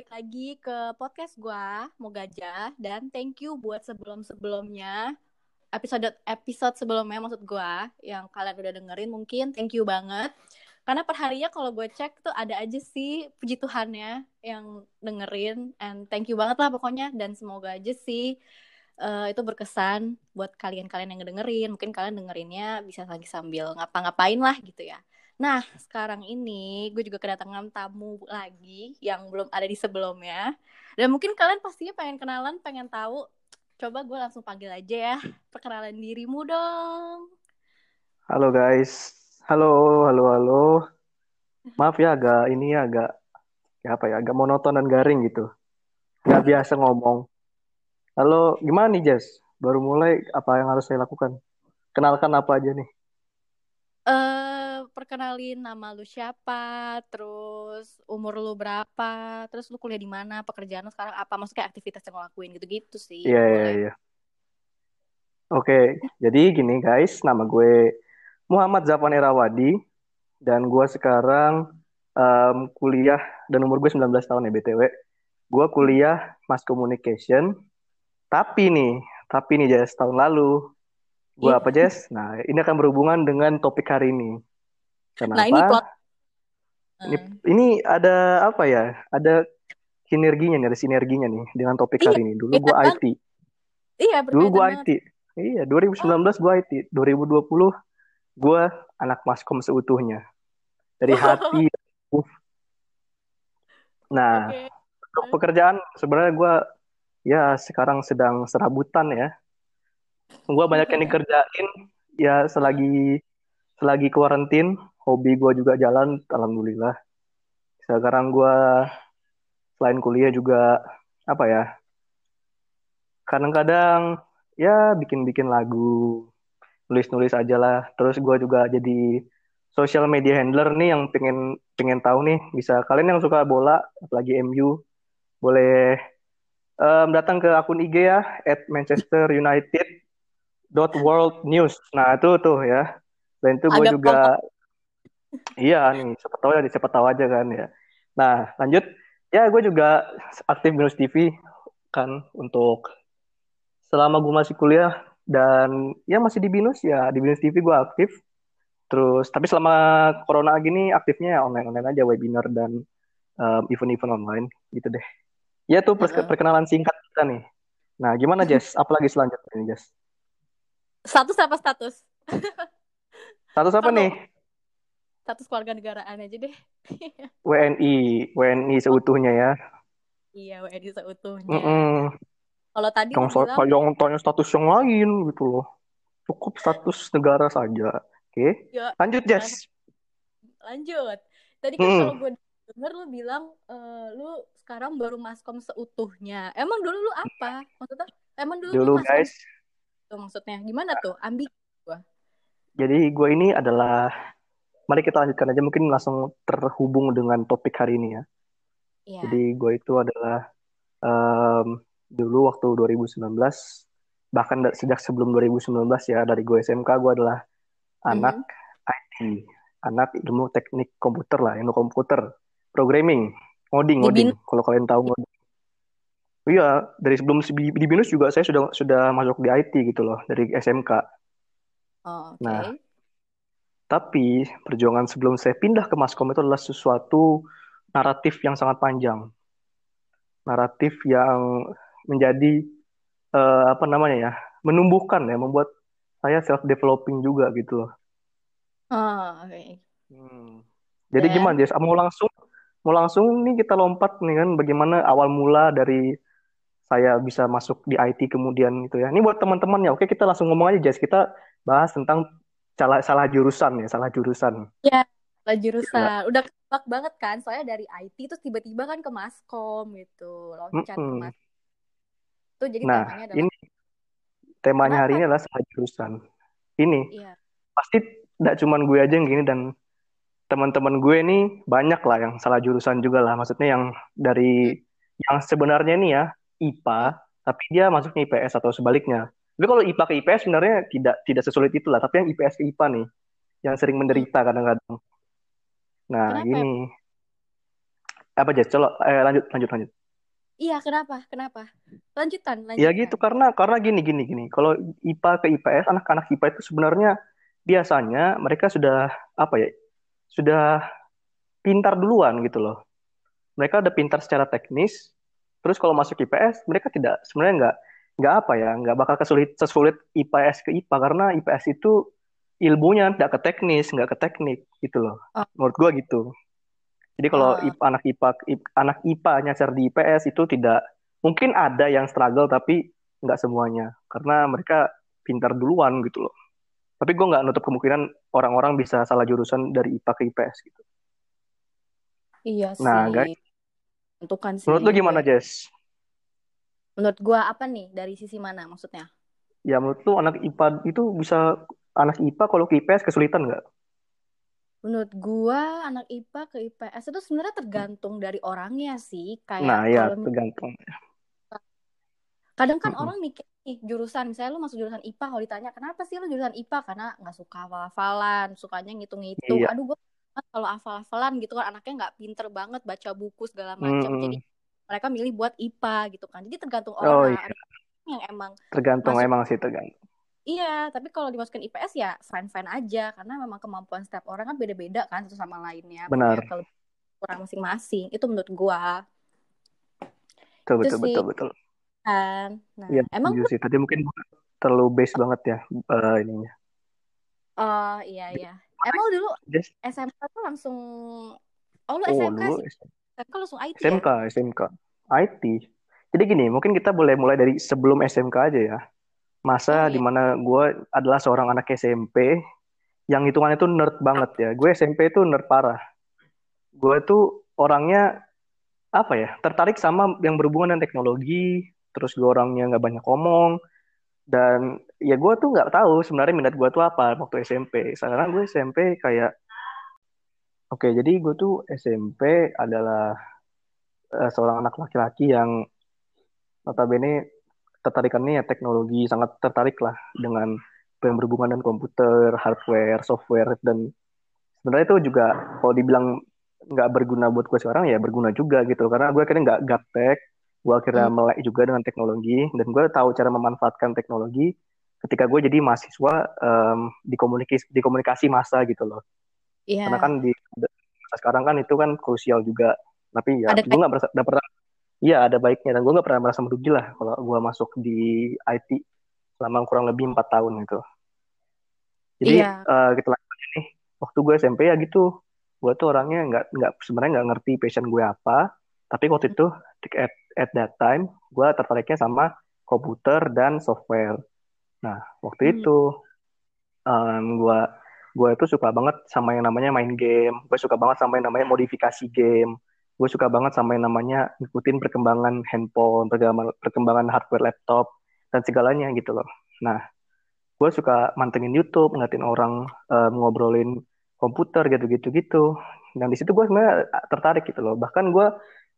balik lagi ke podcast gua mau gajah dan thank you buat sebelum-sebelumnya episode episode sebelumnya maksud gua yang kalian udah dengerin mungkin thank you banget. Karena per harinya kalau gue cek tuh ada aja sih puji Tuhannya yang dengerin and thank you banget lah pokoknya dan semoga aja sih uh, itu berkesan buat kalian-kalian yang dengerin mungkin kalian dengerinnya bisa lagi sambil ngapa-ngapain lah gitu ya Nah, sekarang ini gue juga kedatangan tamu lagi yang belum ada di sebelumnya. Dan mungkin kalian pastinya pengen kenalan, pengen tahu. Coba gue langsung panggil aja ya. Perkenalan dirimu dong. Halo guys. Halo, halo, halo. Maaf ya agak ini ya agak ya apa ya agak monoton dan garing gitu. Gak biasa ngomong. Halo, gimana nih Jess? Baru mulai apa yang harus saya lakukan? Kenalkan apa aja nih? Eh uh, perkenalin nama lu siapa, terus umur lu berapa, terus lu kuliah di mana, pekerjaan lu sekarang apa, maksudnya aktivitas yang lo lakuin gitu-gitu sih. Iya, iya, iya. Oke, jadi gini guys, nama gue Muhammad Zafan Erawadi, dan gue sekarang um, kuliah, dan umur gue 19 tahun ya BTW. Gue kuliah Mass Communication, tapi nih, tapi nih Jess, tahun lalu, gue yeah. apa Jess? Nah, ini akan berhubungan dengan topik hari ini. Kenapa? Nah, ini plot. Ini, hmm. ini ada apa ya? Ada sinerginya nih, ada sinerginya nih dengan topik iya, hari ini. Dulu gue IT. Iya, Dulu gue IT. Iya, 2019 oh. gue IT. 2020 gue anak maskom seutuhnya. Dari oh. hati. Nah, okay. untuk pekerjaan sebenarnya gue ya sekarang sedang serabutan ya. Gue banyak yang dikerjain ya selagi selagi kuarantin hobi gue juga jalan alhamdulillah. Sekarang gue selain kuliah juga apa ya kadang-kadang ya bikin-bikin lagu nulis-nulis aja lah. Terus gue juga jadi social media handler nih yang pengen pengen tahu nih bisa kalian yang suka bola apalagi MU boleh um, datang ke akun IG ya at Manchester United dot world news. Nah itu tuh ya. Dan itu gue juga iya nih, siapa tahu ya, siapa tahu aja kan ya. Nah, lanjut. Ya, gue juga aktif Binus TV kan untuk selama gue masih kuliah dan ya masih di Binus ya di Binus TV gue aktif. Terus tapi selama corona gini aktifnya ya online-online aja webinar dan um, event-event online gitu deh. Ya tuh perkenalan singkat kita nih. Nah, gimana Jess? Apalagi selanjutnya nih Jess? Status apa status? status apa nih? Status keluarga negaraan aja deh. WNI, WNI seutuhnya ya. Iya, WNI seutuhnya. Mm -mm. Kalau tadi yang, bilang, yang tanya status yang lain gitu loh. Cukup status negara saja. Oke. Okay? Ya, Lanjut, Jess. Lanjut. Tadi kan hmm. kalau gue denger lu bilang uh, lu sekarang baru maskom seutuhnya. Emang dulu lu apa? Maksudnya emang dulu, dulu lu guys. Tuh, maksudnya gimana tuh? Ambil gua. Jadi gue ini adalah mari kita lanjutkan aja mungkin langsung terhubung dengan topik hari ini ya. Yeah. Jadi gue itu adalah um, dulu waktu 2019 bahkan sejak sebelum 2019 ya dari gue SMK gue adalah anak IT, anak ilmu teknik komputer lah, ilmu komputer, programming, ngoding, ngoding. Kalau kalian tahu ngoding. Iya, dari sebelum di BINUS juga saya sudah sudah masuk di IT gitu loh dari SMK. Oh, okay. Nah, tapi perjuangan sebelum saya pindah ke Maskom itu adalah sesuatu naratif yang sangat panjang. Naratif yang menjadi uh, apa namanya ya, menumbuhkan ya, membuat saya self developing juga gitu loh. Oh, oke. Okay. Hmm. Jadi Dan... gimana, Jess? Mau langsung mau langsung nih kita lompat nih kan bagaimana awal mula dari saya bisa masuk di IT kemudian itu ya. Ini buat teman-teman ya. Oke, kita langsung ngomong aja, Jess. Kita bahas tentang salah salah jurusan ya, salah jurusan. Iya, salah jurusan. Ya. Udah kebak banget kan, soalnya dari IT terus tiba-tiba kan ke Maskom gitu, loncat mm -hmm. ke Mas. Itu jadi nah, temanya adalah ini temanya Kenapa? hari ini adalah salah jurusan. Ini iya. pasti tidak cuma gue aja yang gini dan teman-teman gue ini banyak lah yang salah jurusan juga lah. Maksudnya yang dari hmm. yang sebenarnya ini ya IPA, tapi dia masuknya IPS atau sebaliknya. Tapi kalau IPA ke IPS sebenarnya tidak tidak sesulit itulah. Tapi yang IPS ke IPA nih, yang sering menderita kadang-kadang. Nah, Kenapa? ini apa aja coba eh, lanjut lanjut lanjut Iya, kenapa? Kenapa? Lanjutan, ya lanjutan. gitu karena karena gini gini gini kalau IPA ke IPS anak-anak IPA itu sebenarnya biasanya mereka sudah apa ya sudah pintar duluan gitu loh mereka udah pintar secara teknis terus kalau masuk IPS mereka tidak sebenarnya nggak nggak apa ya nggak bakal kesulit sesulit IPS ke IPA karena IPS itu ilmunya tidak ke teknis nggak ke teknik gitu loh Oh. menurut gua gitu jadi kalau Oh. IPA, anak IPA ip- anak IPA nyasar di IPS itu tidak mungkin ada yang struggle tapi nggak semuanya karena mereka pintar duluan gitu loh tapi gue nggak nutup kemungkinan orang-orang bisa salah jurusan dari IPA ke IPS gitu Iya Nah, sih. guys. Tentukan sih. menurut lu gimana Jess Menurut gua apa nih? Dari sisi mana maksudnya? ya menurut lu anak IPA itu bisa anak IPA kalau ke IPS kesulitan nggak Menurut gua anak IPA ke IPS itu sebenarnya tergantung dari orangnya sih. Kayak nah ya kalau tergantung kadang kan Mm-mm. orang mikir nih jurusan misalnya lu masuk jurusan IPA kalau ditanya kenapa sih lu jurusan IPA karena nggak suka hafal-hafalan, sukanya ngitung-ngitung. Iya. Aduh gua kalau hafal-hafalan gitu kan anaknya nggak pinter banget baca buku segala macam. Mm-mm. Jadi mereka milih buat IPA gitu kan. Jadi tergantung oh orang. iya Ada yang emang tergantung masuk emang sih tergantung Iya, tapi kalau dimasukin IPS ya fine-fine aja karena memang kemampuan setiap orang kan beda-beda kan satu sama lainnya. benar kalau kurang masing-masing. Itu menurut gua. betul Itu betul sih betul betul kan. Nah, Iya emang lu sih tadi mungkin terlalu base banget ya eh, ininya oh iya iya. Emang lu dulu SMK tuh langsung Oh, lu oh SMK dulu sih. SMK langsung IT ya? SMK SMK IT jadi gini mungkin kita boleh mulai dari sebelum SMK aja ya Oh masa iya. di mana gue adalah seorang anak SMP yang hitungannya tuh nerd banget ya. Gue SMP tuh nerd parah. Gue tuh orangnya apa ya tertarik sama yang berhubungan dengan teknologi. Terus gue orangnya nggak banyak ngomong dan ya gue tuh nggak tahu sebenarnya minat gue tuh apa waktu SMP. Sekarang gue SMP kayak oke jadi gue tuh SMP adalah eh, seorang anak laki-laki yang notabene tertarikannya ya teknologi sangat tertarik lah dengan yang berhubungan dengan komputer, hardware, software dan sebenarnya itu juga kalau dibilang nggak berguna buat gue sekarang ya berguna juga gitu karena gue akhirnya nggak gaptek, gue akhirnya Hmm. melek juga dengan teknologi dan gue tahu cara memanfaatkan teknologi ketika gue jadi mahasiswa di komunikasi di komunikasi masa gitu loh karena Iya. kan di sekarang kan itu kan krusial juga tapi ya Ada gue nggak merasa pernah Iya ada baiknya dan gue nggak pernah merasa merugi lah kalau gue masuk di IT selama kurang lebih empat tahun gitu. Jadi Iya. eh, kita lanjut nih. Waktu gue SMP ya gitu, gue tuh orangnya nggak nggak sebenarnya nggak ngerti passion gue apa. Tapi waktu itu at, at that time gue tertariknya sama komputer dan software. Nah waktu Hmm. itu em, gue gue itu suka banget sama yang namanya main game. Gue suka banget sama yang namanya modifikasi game gue suka banget sama yang namanya ngikutin perkembangan handphone, perkembangan, perkembangan hardware laptop, dan segalanya gitu loh. Nah, gue suka mantengin YouTube, ngeliatin orang eh, ngobrolin komputer gitu-gitu gitu. Dan di situ gue sebenarnya tertarik gitu loh. Bahkan gue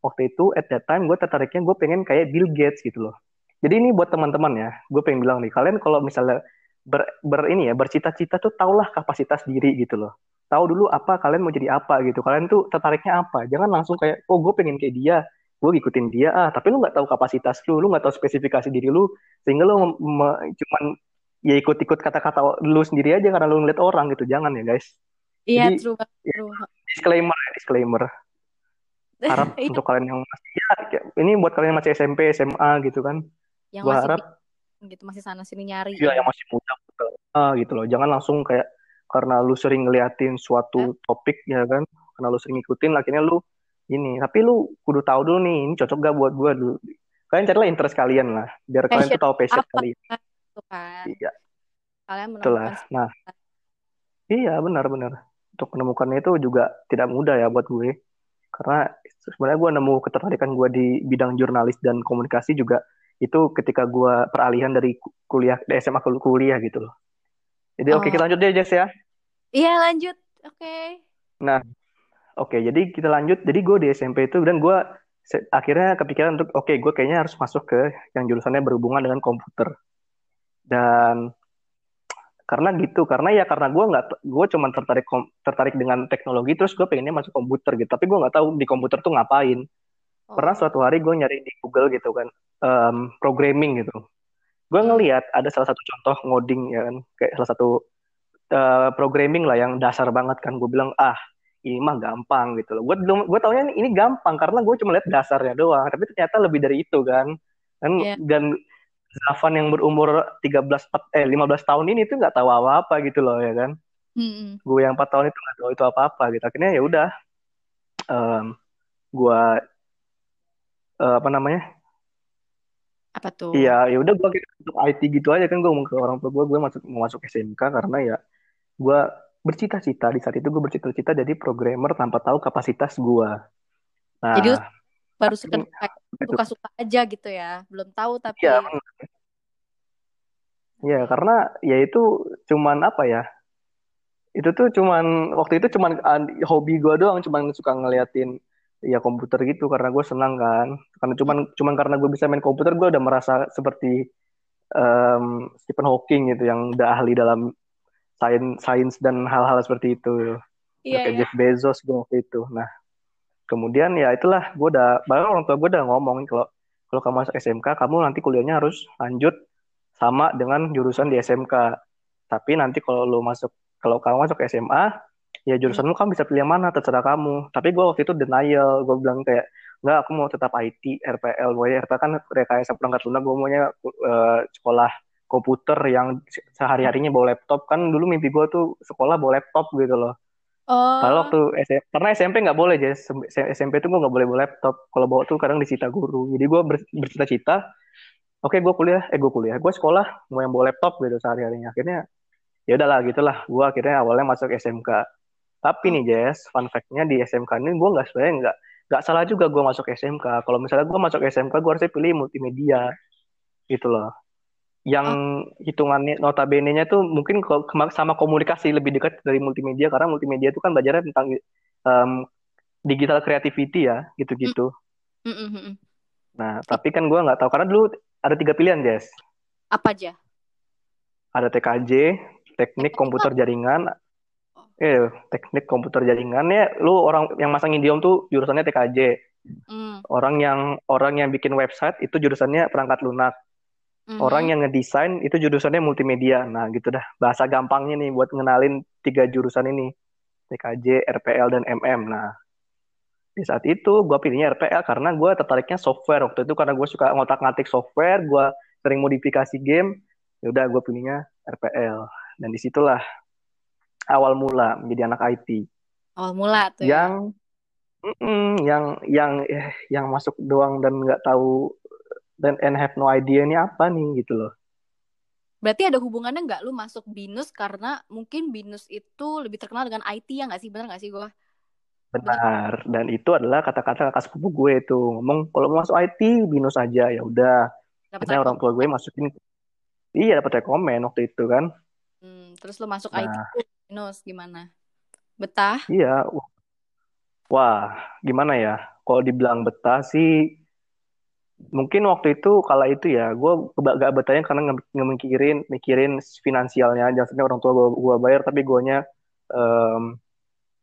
waktu itu at that time gue tertariknya gue pengen kayak Bill Gates gitu loh. Jadi ini buat teman-teman ya, gue pengen bilang nih, kalian kalau misalnya ber, ber ini ya bercita-cita tuh taulah kapasitas diri gitu loh. Tahu dulu apa kalian mau jadi apa gitu. Kalian tuh tertariknya apa? Jangan langsung kayak oh gue pengen kayak dia gue ngikutin dia ah tapi lu nggak tahu kapasitas lu lu nggak tahu spesifikasi diri lu sehingga lu cuman ya ikut-ikut kata-kata lu sendiri aja karena lu ngeliat orang gitu. Jangan ya guys. Iya, jadi true ya, true. disclaimer ya disclaimer. Harap untuk kalian yang masih ya ini buat kalian yang masih SMP SMA gitu kan. Yang gue masih harap gitu, masih sana sini nyari ya ya. yang masih muda ah, gitu loh. Jangan langsung kayak karena lu sering ngeliatin Eh, suatu topik ya kan? Karena lu sering ngikutin akhirnya lu ini. Tapi lu kudu tahu dulu nih ini cocok gak buat gua dulu. Kalian carilah interest kalian lah biar kalian passion tuh tahu passion apa kalian. gitu kan. iya. Kalian menemukan nah. Iya benar-benar untuk menemukannya itu juga tidak mudah ya buat gue. Karena sebenarnya gue nemu ketertarikan gue di bidang jurnalis dan komunikasi juga itu ketika gue peralihan dari ku- kuliah dari SMA ke kuliah gitu loh jadi oke Oh, kita lanjut deh Jess ya iya lanjut. Oke. nah Oke, jadi kita lanjut. Jadi gue di SMP itu dan gue akhirnya kepikiran untuk oke, gue kayaknya harus masuk ke yang jurusannya berhubungan dengan komputer. Dan karena gitu karena ya karena gue nggak gue cuma tertarik tertarik dengan teknologi terus gue pengennya masuk komputer gitu tapi gue nggak tahu di komputer tuh ngapain. Pernah suatu hari gue nyari di Google gitu kan um, programming gitu gue ngelihat ada salah satu contoh ngoding ya kan kayak salah satu uh, programming lah yang dasar banget kan gue bilang ah ini mah gampang gitu loh gue gue taunya ini gampang karena gue cuma lihat dasarnya doang tapi ternyata lebih dari itu kan dan yeah. dan Zafan yang berumur 13 eh 15 tahun ini tuh nggak tahu apa-apa gitu loh ya kan. Hmm. Gue yang 4 tahun itu nggak tahu itu apa-apa gitu. Akhirnya ya udah um, gue uh, apa namanya? Apa tuh? Iya, ya udah gue untuk IT gitu aja kan gue mau ke orang tua gue gue masuk mau masuk SMK karena ya gue bercita-cita di saat itu gue bercita-cita jadi programmer tanpa tahu kapasitas gue. Nah, jadi baru sekedar suka-suka aja gitu ya belum tahu tapi ya, ya karena ya itu cuman apa ya itu tuh cuman waktu itu cuman hobi gue doang cuman suka ngeliatin ya komputer gitu karena gue senang kan. Karena cuman cuman karena gue bisa main komputer gue udah merasa seperti um, Stephen Hawking gitu yang udah ahli dalam sains sains dan hal-hal seperti itu. Yeah, kayak yeah. Jeff Bezos gue waktu itu. Nah kemudian ya itulah gue udah bahkan orang tua gue udah ngomong kalau kalau kamu masuk SMK kamu nanti kuliahnya harus lanjut sama dengan jurusan di SMK tapi nanti kalau lo masuk kalau kamu masuk SMA ya jurusan lu kamu bisa pilih mana terserah kamu tapi gue waktu itu denial gue bilang kayak nggak aku mau tetap IT RPL gue RPL kan rekayasa perangkat lunak gue maunya uh, sekolah komputer yang sehari harinya bawa laptop kan dulu mimpi gue tuh sekolah bawa laptop gitu loh Oh. Kalau waktu SMP, karena SMP nggak boleh, Jess. SMP tuh gue nggak boleh bawa laptop. Kalau bawa tuh kadang disita guru. Jadi gue ber, bercita-cita, oke okay, gue kuliah, eh gue kuliah, gue sekolah mau yang bawa laptop gitu sehari-harinya. Akhirnya ya udahlah gitulah. Gue akhirnya awalnya masuk SMK. Tapi nih Jess, fun fact-nya di SMK ini gue nggak sebenarnya nggak nggak salah juga gue masuk SMK. Kalau misalnya gue masuk SMK, gue harusnya pilih multimedia gitu loh yang oh. hitungannya notabene-nya tuh mungkin sama komunikasi lebih dekat dari multimedia karena multimedia itu kan belajarnya tentang um, digital creativity ya gitu-gitu. Mm -hmm. Nah tapi kan gue nggak tahu karena dulu ada tiga pilihan Jess. Apa aja? Ada TKJ, teknik komputer jaringan. Eh teknik komputer jaringan ya lu orang yang masang idiom tuh jurusannya TKJ. Mm. Orang yang orang yang bikin website itu jurusannya perangkat lunak hmm Orang yang ngedesain itu jurusannya multimedia. Nah, gitu dah. Bahasa gampangnya nih buat ngenalin tiga jurusan ini. TKJ, RPL, dan MM. Nah, di saat itu gue pilihnya RPL karena gue tertariknya software. Waktu itu karena gue suka ngotak-ngatik software, gue sering modifikasi game. Ya udah gue pilihnya RPL. Dan di situlah awal mula menjadi anak IT. Awal mula tuh. Ya? Yang ya? mm, yang yang eh, yang masuk doang dan nggak tahu dan and have no idea ini apa nih gitu loh. Berarti ada hubungannya nggak lu masuk binus karena mungkin binus itu lebih terkenal dengan IT ya nggak sih benar nggak sih gue? Benar. Dan itu adalah kata-kata kakak sepupu gue itu ngomong kalau mau masuk IT binus aja ya udah. Karena orang tua gue masukin. Iya dapat rekomen waktu itu kan. Hmm, terus lu masuk nah. IT binus gimana? Betah? Iya. Wah, gimana ya? Kalau dibilang betah sih mungkin waktu itu kala itu ya gue gak bertanya karena nggak mikirin finansialnya jangan orang tua gue bayar tapi guanya um,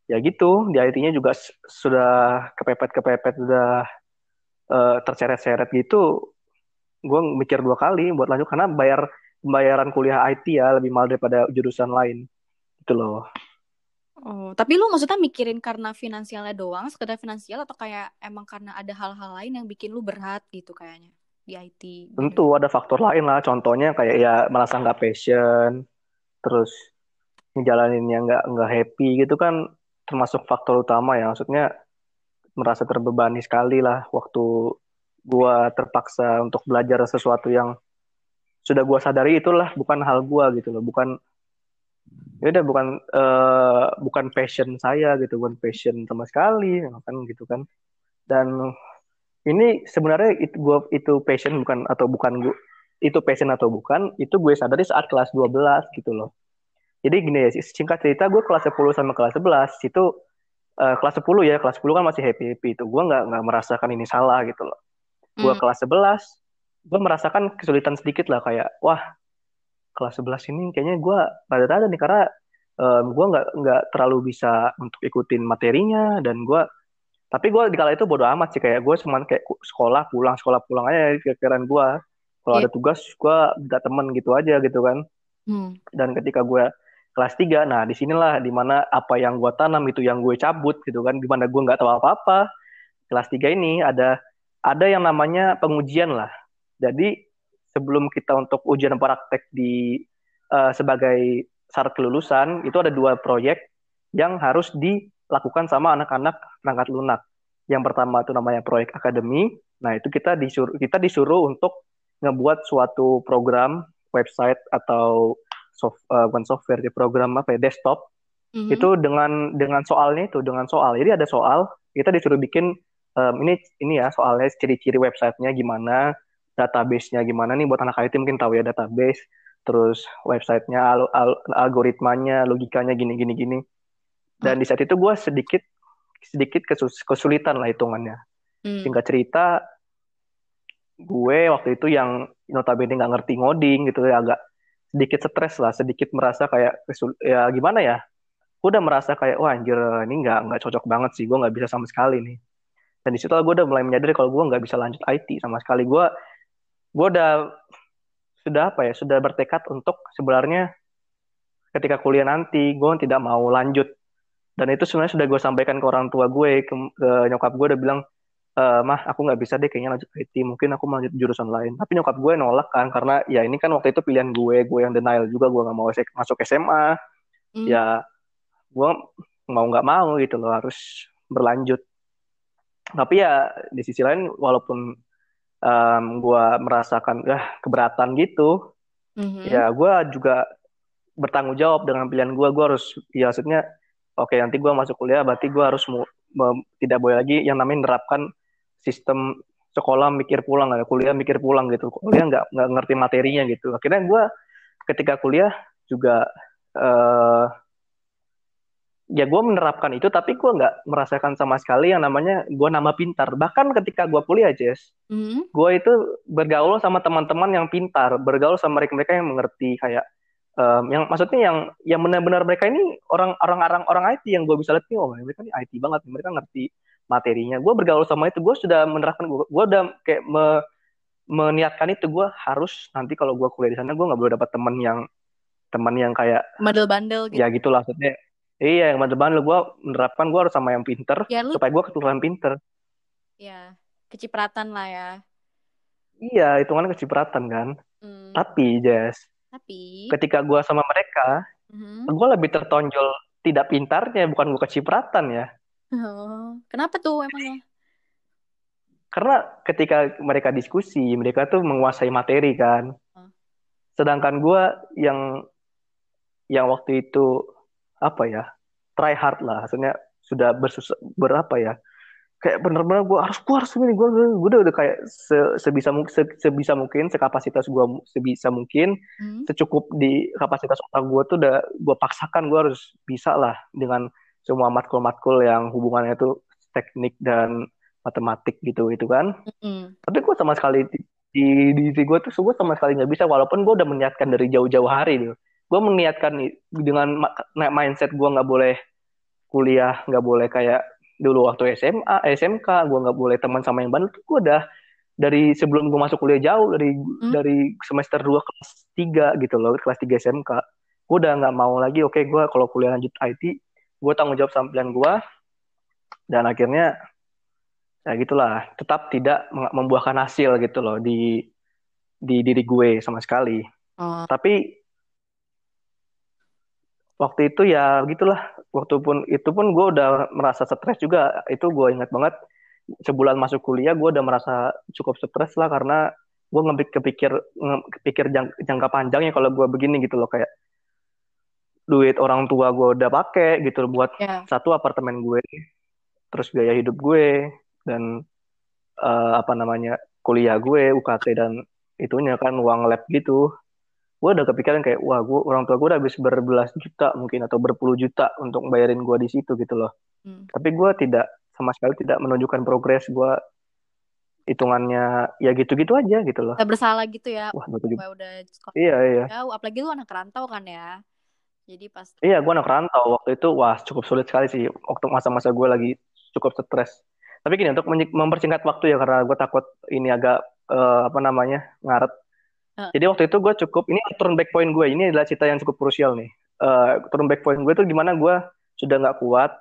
ya gitu di IT-nya juga sudah kepepet kepepet sudah uh, terseret-seret gitu gue mikir dua kali buat lanjut karena bayar bayaran kuliah IT ya lebih mahal daripada jurusan lain itu loh. Oh, tapi lu maksudnya mikirin karena finansialnya doang, sekedar finansial atau kayak emang karena ada hal-hal lain yang bikin lu berat gitu kayaknya di IT? Tentu ada faktor lain lah, contohnya kayak ya merasa nggak passion, terus ngejalaninnya nggak nggak happy gitu kan termasuk faktor utama ya, maksudnya merasa terbebani sekali lah waktu gua terpaksa untuk belajar sesuatu yang sudah gua sadari itulah bukan hal gua gitu loh, bukan ya udah bukan uh, bukan passion saya gitu bukan passion sama sekali kan gitu kan. Dan ini sebenarnya itu gua itu passion bukan atau bukan gua itu passion atau bukan itu gue sadari saat kelas 12 gitu loh. Jadi gini ya singkat cerita gue kelas 10 sama kelas 11 itu uh, kelas 10 ya kelas 10 kan masih happy happy itu. Gue nggak nggak merasakan ini salah gitu loh. Gue hmm. kelas 11 gue merasakan kesulitan sedikit lah kayak wah kelas 11 ini kayaknya gue rada-rada nih karena um, gue nggak nggak terlalu bisa untuk ikutin materinya dan gue tapi gue di kala itu bodo amat sih kayak gue cuma kayak sekolah pulang sekolah pulang aja pikiran gue kalau yeah. ada tugas gue minta temen gitu aja gitu kan hmm. dan ketika gue kelas 3 nah di sinilah di mana apa yang gue tanam itu yang gue cabut gitu kan di mana gue nggak tahu apa-apa kelas 3 ini ada ada yang namanya pengujian lah jadi sebelum kita untuk ujian praktek di uh, sebagai syarat kelulusan itu ada dua proyek yang harus dilakukan sama anak-anak perangkat lunak. Yang pertama itu namanya proyek akademi. Nah, itu kita disuruh kita disuruh untuk ngebuat suatu program website atau soft, uh, bukan software di program apa ya desktop mm-hmm. itu dengan dengan soalnya itu dengan soal jadi ada soal kita disuruh bikin um, ini ini ya soalnya ciri-ciri websitenya gimana database-nya gimana nih? Buat anak IT mungkin tahu ya database terus websitenya al al algoritmanya logikanya gini gini gini. Dan hmm. di saat itu gue sedikit sedikit kesus kesulitan lah hitungannya. Hmm. singkat cerita gue waktu itu yang notabene nggak ngerti ngoding gitu ya agak sedikit stres lah sedikit merasa kayak ya gimana ya? Gue udah merasa kayak wah anjir ini nggak nggak cocok banget sih gue nggak bisa sama sekali nih. Dan di situ gue udah mulai menyadari kalau gue nggak bisa lanjut IT sama sekali. Gue gue udah sudah apa ya sudah bertekad untuk sebenarnya ketika kuliah nanti gue tidak mau lanjut. Dan itu sebenarnya sudah gue sampaikan ke orang tua gue ke, ke nyokap gue udah bilang e, mah aku nggak bisa deh kayaknya lanjut IT mungkin aku lanjut jurusan lain. Tapi nyokap gue nolak kan karena ya ini kan waktu itu pilihan gue gue yang denial juga gue nggak mau masuk SMA hmm. ya gue mau nggak mau gitu loh harus berlanjut. Tapi ya di sisi lain walaupun um, gue merasakan ah keberatan gitu. Mm-hmm. ya gue juga bertanggung jawab dengan pilihan gue gue harus ya maksudnya oke okay, nanti gue masuk kuliah berarti gue harus mu, me, tidak boleh lagi yang namanya menerapkan sistem sekolah mikir pulang ada kuliah mikir pulang gitu. Kuliah nggak nggak ngerti materinya gitu. Akhirnya gue ketika kuliah juga uh, ya gue menerapkan itu tapi gue nggak merasakan sama sekali yang namanya gue nama pintar. Bahkan ketika gue kuliah Jess mm-hmm. gue itu bergaul sama teman-teman yang pintar bergaul sama mereka-mereka yang mengerti kayak um, yang maksudnya yang yang benar-benar mereka ini orang orang orang orang IT yang gue bisa lihat nih oh mereka ini IT banget mereka ngerti materinya. Gue bergaul sama itu gue sudah menerapkan gue gue udah kayak me, meniatkan itu gue harus nanti kalau gue kuliah di sana gue nggak boleh dapat teman yang teman yang kayak bandel-bandel gitu. Ya gitulah maksudnya Iya, yang depan lu gue menerapkan gue harus sama yang pinter ya, lu... supaya gue ketularan pinter. Iya, kecipratan lah ya. Iya, itu kan kecipratan kan. Hmm. Tapi, Jess. Tapi. Ketika gue sama mereka, hmm. gue lebih tertonjol tidak pintarnya, bukan gue kecipratan ya. Oh, kenapa tuh emangnya? Karena ketika mereka diskusi, mereka tuh menguasai materi kan. Oh. Sedangkan gue yang yang waktu itu apa ya try hard lah maksudnya sudah bersusah berapa ya kayak bener-bener gue harus gue harus ini gue gue udah, udah kayak se, sebisa se, sebisa mungkin sekapasitas gue sebisa mungkin hmm. secukup di kapasitas otak gue tuh udah gue paksakan gue harus bisa lah dengan semua matkul-matkul yang hubungannya tuh teknik dan matematik gitu itu kan hmm. tapi gue sama sekali di di diri gue tuh gue sama sekali nggak bisa walaupun gue udah meniatkan dari jauh-jauh hari gitu gue meniatkan dengan mindset gue nggak boleh kuliah nggak boleh kayak dulu waktu SMA SMK gue nggak boleh teman sama yang bandel gue udah dari sebelum gue masuk kuliah jauh dari hmm. dari semester 2 kelas 3 gitu loh kelas 3 SMK gue udah nggak mau lagi oke okay, gue kalau kuliah lanjut IT gue tanggung jawab sampean gue dan akhirnya ya gitulah tetap tidak membuahkan hasil gitu loh di di diri gue sama sekali oh. tapi waktu itu ya gitulah. Waktu pun itu pun gue udah merasa stres juga. Itu gue ingat banget sebulan masuk kuliah gue udah merasa cukup stres lah karena gue ngebik kepikir kepikir jang, jangka panjang ya kalau gue begini gitu loh. Kayak duit orang tua gue udah pakai gitu loh, buat yeah. satu apartemen gue terus biaya hidup gue dan uh, apa namanya kuliah gue UKT dan itunya kan uang lab gitu gue udah kepikiran kayak wah gue orang tua gue udah habis berbelas juta mungkin atau berpuluh juta untuk bayarin gue di situ gitu loh hmm. tapi gue tidak sama sekali tidak menunjukkan progres gue hitungannya ya gitu-gitu aja gitu loh. Gak bersalah gitu ya. Wah, betul juga. Gue udah sekolah Iya, iya. jauh. Apalagi lu anak rantau kan ya. Jadi pas Iya, gue anak rantau waktu itu, wah cukup sulit sekali sih waktu masa-masa gue lagi cukup stres. Tapi gini untuk mempersingkat waktu ya karena gue takut ini agak eh, apa namanya ngaret. Jadi waktu itu gue cukup ini turn back point gue ini adalah cerita yang cukup krusial nih. Eh, turn back point gue tuh di mana gue sudah nggak kuat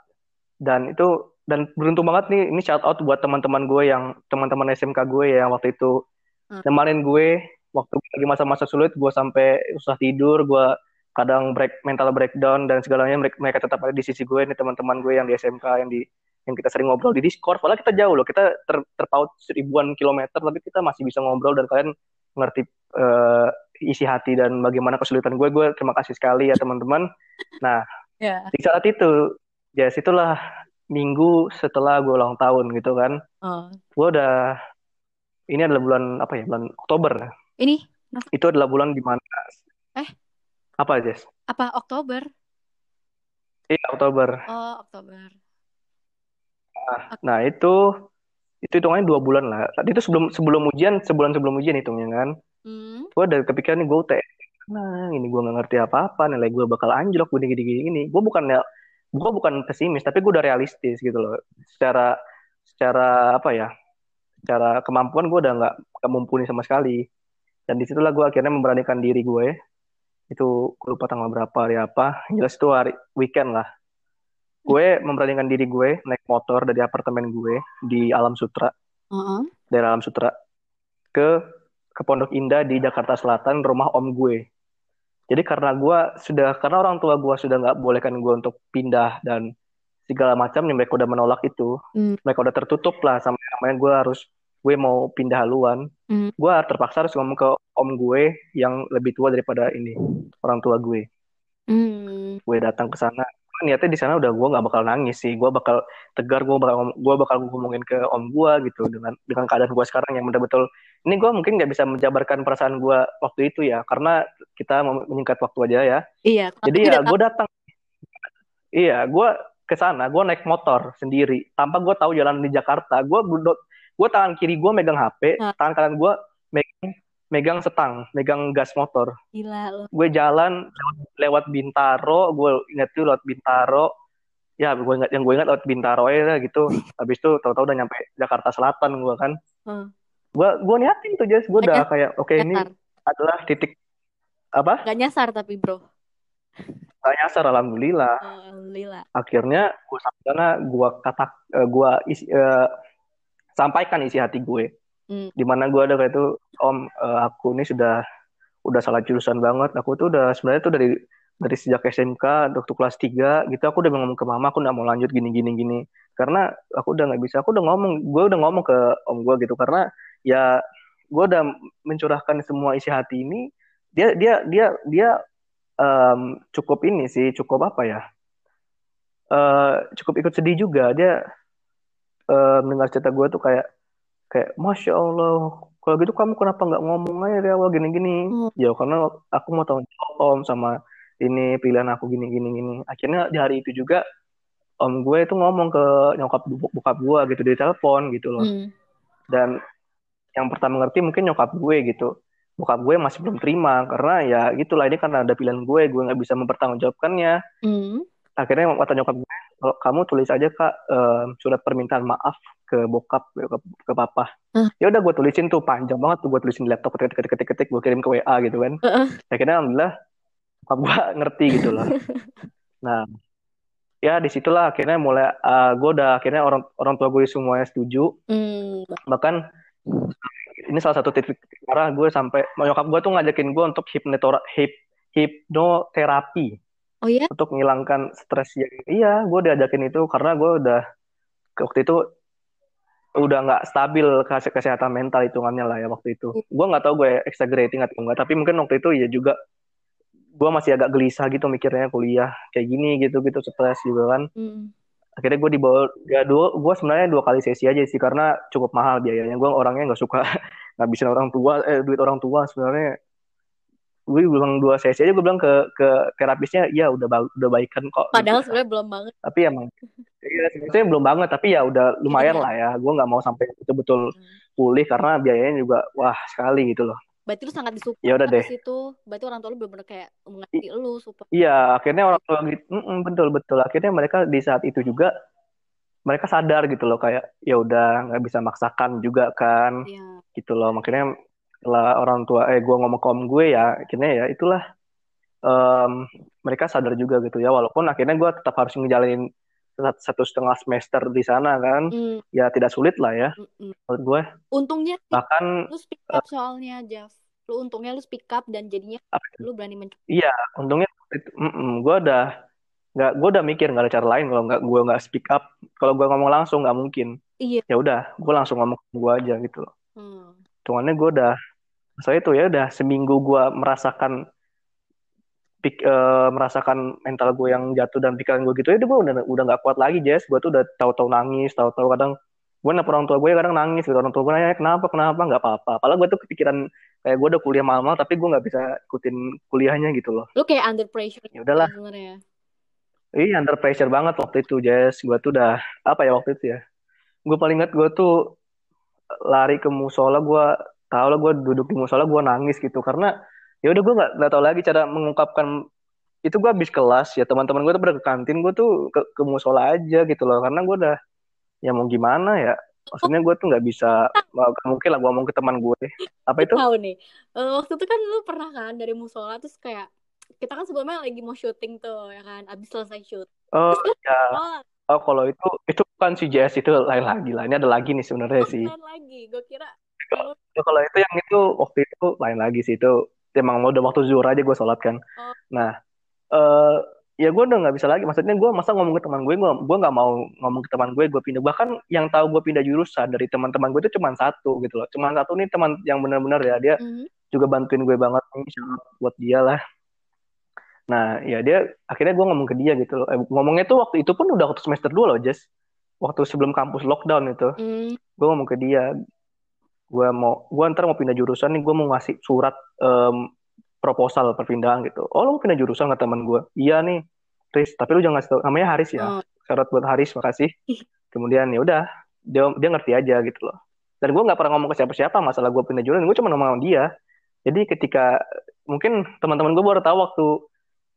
dan itu dan beruntung banget nih ini shout out buat teman-teman gue yang teman-teman SMK gue ya yang waktu itu Hmm. nemanin gue waktu lagi masa-masa sulit gue sampai susah tidur gue kadang break mental breakdown dan segalanya mereka, mereka tetap ada di sisi gue nih teman-teman gue yang di SMK yang di yang kita sering ngobrol di Discord padahal kita jauh loh kita ter, terpaut ribuan kilometer tapi kita masih bisa ngobrol dan kalian ngerti eh, isi hati dan bagaimana kesulitan gue gue terima kasih sekali ya teman-teman nah ya. di saat itu ya itulah minggu setelah gue ulang tahun gitu kan Oh. gue udah ini adalah bulan apa ya bulan Oktober Ini itu adalah bulan di mana Eh? apa Jess apa Oktober? iya Oktober Oh, Oktober. nah itu itu hitungannya dua bulan lah. Tadi itu sebelum sebelum ujian sebulan sebelum ujian hitungnya kan. Hmm. gue udah kepikiran nih gue UTS. Nah ini gue nggak ngerti apa-apa nilai gue bakal anjlok gini gini gini. Gini gue bukan gue bukan pesimis tapi gue udah realistis gitu loh. Secara secara apa ya secara kemampuan gue udah nggak mumpuni sama sekali. Dan di situlah gue akhirnya memberanikan diri gue itu gue lupa tanggal berapa hari apa. Jelas itu hari weekend lah gue memberanikan diri gue naik motor dari apartemen gue di Alam Sutra Heeh. dari Alam Sutra ke ke Pondok Indah di Jakarta Selatan rumah om gue. Jadi karena gue sudah karena orang tua gue sudah nggak bolehkan gue untuk pindah dan segala macam mereka udah menolak itu, Hmm. mereka udah tertutup lah sama namanya gue harus gue mau pindah haluan, Hmm. gue terpaksa harus ngomong ke om gue yang lebih tua daripada ini orang tua gue. Hmm. Gue datang ke sana, niatnya di sana udah gue nggak bakal nangis sih, gue bakal tegar, gue bakal gue bakal ngomongin ke om gue gitu dengan dengan keadaan gue sekarang yang betul-betul ini gue mungkin nggak bisa menjabarkan perasaan gue waktu itu ya karena kita mau menyingkat waktu aja ya Iya. jadi ya gue datang iya gue ke sana gue naik motor sendiri tanpa gue tahu jalan di Jakarta gue gue tangan kiri gue megang HP Nah. tangan kanan gue megang megang setang megang gas motor gila lo. gue jalan lewat, lewat Bintaro gue ingat tuh lewat Bintaro ya gue ingat yang gue ingat lewat Bintaro ya gitu habis itu tahu-tahu udah nyampe Jakarta Selatan gue kan Hmm. gue gue niatin tuh Jess gue udah kayak oke ini Nyasar. adalah titik apa Gak nyasar tapi bro. gak nyasar alhamdulillah Oh, Alhamdulillah. akhirnya gue sampai sana gue kata gue isi, eh, sampaikan isi hati gue Hmm. di mana gue ada kayak itu om eh, aku ini sudah udah salah jurusan banget. Aku tuh udah sebenarnya tuh dari dari sejak SMK waktu kelas 3 gitu aku udah ngomong ke mama aku udah mau lanjut gini gini gini. Karena aku udah nggak bisa aku udah ngomong gue udah ngomong ke om gue gitu. Karena ya gue udah mencurahkan semua isi hati ini dia dia dia dia em, cukup ini sih cukup apa ya eh cukup ikut sedih juga. Dia eh, mendengar cerita gue tuh kayak kayak masya allah kalau gitu kamu kenapa nggak ngomong aja dari awal gini-gini Hmm. ya karena aku mau tahu om sama ini pilihan aku gini gini gini akhirnya di hari itu juga om gue itu ngomong ke nyokap bokap gue gitu di telepon gitu loh Hmm. dan yang pertama ngerti mungkin nyokap gue gitu bokap gue masih belum terima karena ya gitulah ini karena ada pilihan gue gue nggak bisa mempertanggungjawabkannya Hmm. akhirnya kata nyokap gue kalau kamu tulis aja kak eh, surat permintaan maaf ke bokap ke, ke papa Hah? ya udah gue tulisin tuh panjang banget tuh gue tulisin di laptop ketik ketik ketik ketik gue kirim ke WA gitu kan Heeh. akhirnya alhamdulillah bokap gue ngerti gitu lah nah ya di situlah akhirnya mulai eh, gue udah akhirnya orang orang tua gue semuanya setuju Hmm. bahkan ini salah satu titik parah gue sampai nyokap gue tuh ngajakin gue untuk hipnotora, hip, hipnoterapi Oh ya? untuk menghilangkan stres yang iya gue diajakin itu karena gue udah waktu itu udah nggak stabil kes- kesehatan mental hitungannya lah ya waktu itu. Gue nggak tahu gue exaggerating atau enggak tapi mungkin waktu itu ya juga gue masih agak gelisah gitu mikirnya kuliah kayak gini gitu gitu stres juga kan. Hmm. akhirnya gue dibawa ya dua gue sebenarnya dua kali sesi aja sih karena cukup mahal biayanya. Gue orangnya nggak suka ngabisin orang tua eh duit orang tua sebenarnya gue bilang dua sesi aja gue bilang ke ke terapisnya ya udah ba- udah baikan kok Padahal gitu. sebenarnya belum banget. tapi emang Iya, sebetulnya belum banget, tapi ya udah lumayan Iya. lah ya. Gue nggak mau sampai betul-betul pulih karena biayanya juga wah sekali gitu loh. Berarti lu sangat disupport Ya udah deh. situ. Berarti orang tua lu bener-bener kayak mengerti lu support. Iya, akhirnya orang tua gitu, mm-mm, betul betul. Akhirnya mereka di saat itu juga mereka sadar gitu loh kayak ya udah nggak bisa maksakan juga kan, Iya. gitu loh. Makanya setelah orang tua eh gue ngomong ke om gue ya, akhirnya ya itulah em, mereka sadar juga gitu ya. Walaupun akhirnya gue tetap harus ngejalanin sat- satu setengah semester di sana kan, Mm, ya tidak sulit lah ya mm, mm. menurut gue. Untungnya Bahkan lu speak up soalnya, Jeff. Lu untungnya lu speak up dan jadinya apa lu berani mencoba. Iya, untungnya itu, gue udah nggak gue udah mikir nggak ada cara lain kalau nggak gue nggak speak up. Kalau gue ngomong langsung nggak mungkin. Iya. Ya udah, gue langsung ngomong gue aja gitu loh. Hmm. Cumannya gue udah, saya itu ya udah seminggu gue merasakan pik, eh, merasakan mental gue yang jatuh dan pikiran gue gitu, ya udah gue udah udah nggak kuat lagi, Jess. Gue tuh udah tahu-tahu nangis, tahu-tahu kadang gue nelfon orang tua gue kadang nangis gitu. Orang tua gue nanya kenapa, kenapa, nggak apa-apa. Padahal gue tuh kepikiran kayak gue udah kuliah malam tapi gue nggak bisa ikutin kuliahnya gitu loh. Lu kayak under pressure Ya udahlah. sebenarnya. Iya under pressure banget waktu itu Jess. Gue tuh udah apa ya waktu itu ya. Gue paling ingat gue tuh lari ke musola. Gue tau lah gue duduk di musola gue nangis gitu. Karena ya udah gue nggak nggak tahu lagi cara mengungkapkan itu gue habis kelas ya teman-teman gue tuh pada ke kantin gue tuh ke, ke musola aja gitu loh. Karena gue udah ya mau gimana ya? Maksudnya gue tuh nggak bisa mungkin lah gue ngomong ke teman gue apa itu? Tahu nih. Eh, waktu itu kan lu pernah kan dari musola terus kayak kita kan sebelumnya lagi mau syuting tuh ya kan? Abis selesai shoot oh ya oh oh kalau itu itu bukan si Jess itu lain lagi lah. Ini ada lagi nih sebenarnya sih. Lain lagi gue kira kalau itu yang itu waktu itu lain lagi sih itu emang udah waktu zuhur aja gue sholat kan. Oh. Nah, eh ya gue udah nggak bisa lagi. Maksudnya gue masa ngomong ke teman gue, gue gue nggak mau ngomong ke teman gue, gue pindah. Bahkan yang tahu gue pindah jurusan dari teman-teman gue itu cuma satu gitu loh. Cuma satu nih teman yang benar-benar ya dia Mhm. juga bantuin gue banget nih buat dia lah. Nah, ya dia akhirnya gue ngomong ke dia gitu loh. Eh, ngomongnya tuh waktu itu pun udah waktu semester 2 loh, Jess. Waktu sebelum kampus lockdown itu Hmm. gue ngomong ke dia gue mau gue ntar mau pindah jurusan nih gue mau ngasih surat em, proposal perpindahan gitu. Oh lo mau pindah jurusan nggak teman gue iya nih Riz. Tapi lu jangan ngasih tau namanya Haris ya. Oh. syarat buat Haris makasih. Kemudian ya udah dia dia ngerti aja gitu loh. Dan gue nggak pernah ngomong ke siapa-siapa masalah gue pindah jurusan. Gue cuma ngomong sama dia. Jadi ketika mungkin teman-teman gue baru tahu waktu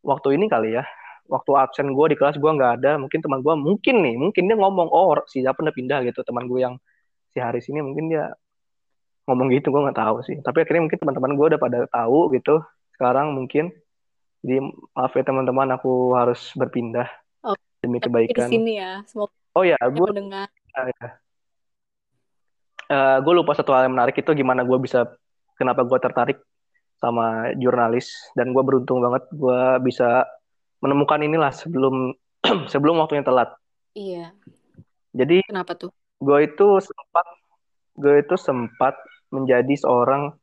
waktu ini kali ya. Waktu absen gue di kelas gue nggak ada. Mungkin teman gue mungkin nih mungkin dia ngomong oh si siapa udah pindah? gitu. Teman gue yang si Haris ini mungkin dia ngomong gitu gue nggak tahu sih. Tapi akhirnya mungkin teman-teman gue udah pada tahu gitu. Sekarang mungkin jadi maaf ya teman-teman aku harus berpindah Oh, demi Tapi di kebaikan. sini ya semoga oh ya gue mendengar. Gue lupa satu hal yang menarik itu gimana gue bisa kenapa gue tertarik sama jurnalis. Dan gue beruntung banget gue bisa menemukan inilah sebelum sebelum waktunya telat. Iya. Jadi kenapa tuh? gue itu sempat gue itu sempat menjadi seorang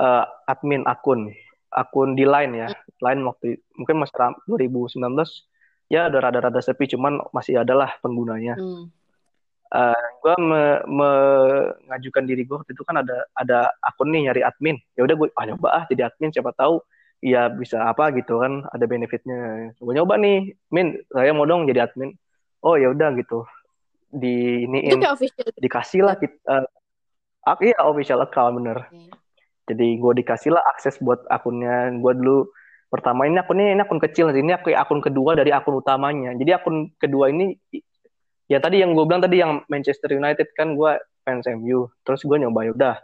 eh, admin akun. Akun di Line ya. Line waktu mungkin masih ram- 2019 ya ada rada-rada sepi cuman masih adalah penggunanya. Hmm. gue me- mengajukan diri gue waktu itu kan ada ada akun nih nyari admin. Ya udah gue ah nyoba ah jadi admin siapa tahu ya bisa apa gitu kan ada benefitnya. Gue nyoba nih min saya mau dong jadi admin. Oh ya udah gitu. Di iniin. dikasih lah kita ah, iya official account bener. Jadi gue dikasih lah akses buat akunnya. Gue dulu pertama ini akunnya ini akun kecil ini aku akun kedua dari akun utamanya. Jadi akun kedua ini ya tadi yang gue bilang tadi yang Manchester United kan gue fans MU terus gue nyoba ya udah.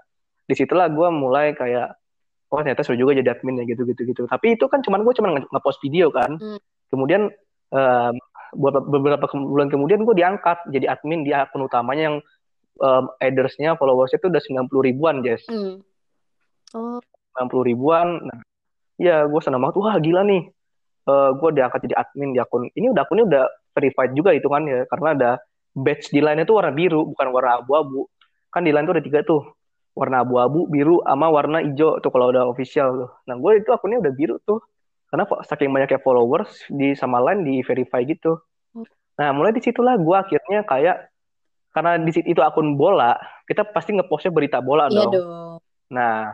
Di situlah gue mulai kayak oh ternyata seru juga jadi admin ya gitu gitu gitu. Tapi itu kan cuman gue cuman nge- nge-post video kan. Hmm. kemudian em, beberapa bulan kemudian gue diangkat jadi admin di akun utamanya yang em, addersnya followersnya itu udah 90 ribuan Jess Hmm. oh 90 ribuan. Nah, ya gue senang banget. Wah gila nih. Eh gue diangkat jadi admin di akun. Ini udah akunnya udah verified juga itu kan ya. Karena ada badge di line itu warna biru, bukan warna abu-abu. Kan di line tuh ada tiga tuh. Warna abu-abu, biru, sama warna hijau tuh kalau udah official tuh. Nah gue itu akunnya udah biru tuh. Karena saking banyaknya followers di sama line di verify gitu. Nah mulai di situlah gue akhirnya kayak karena di situ itu akun bola, kita pasti ngepostnya berita bola iya dong. dong. Nah,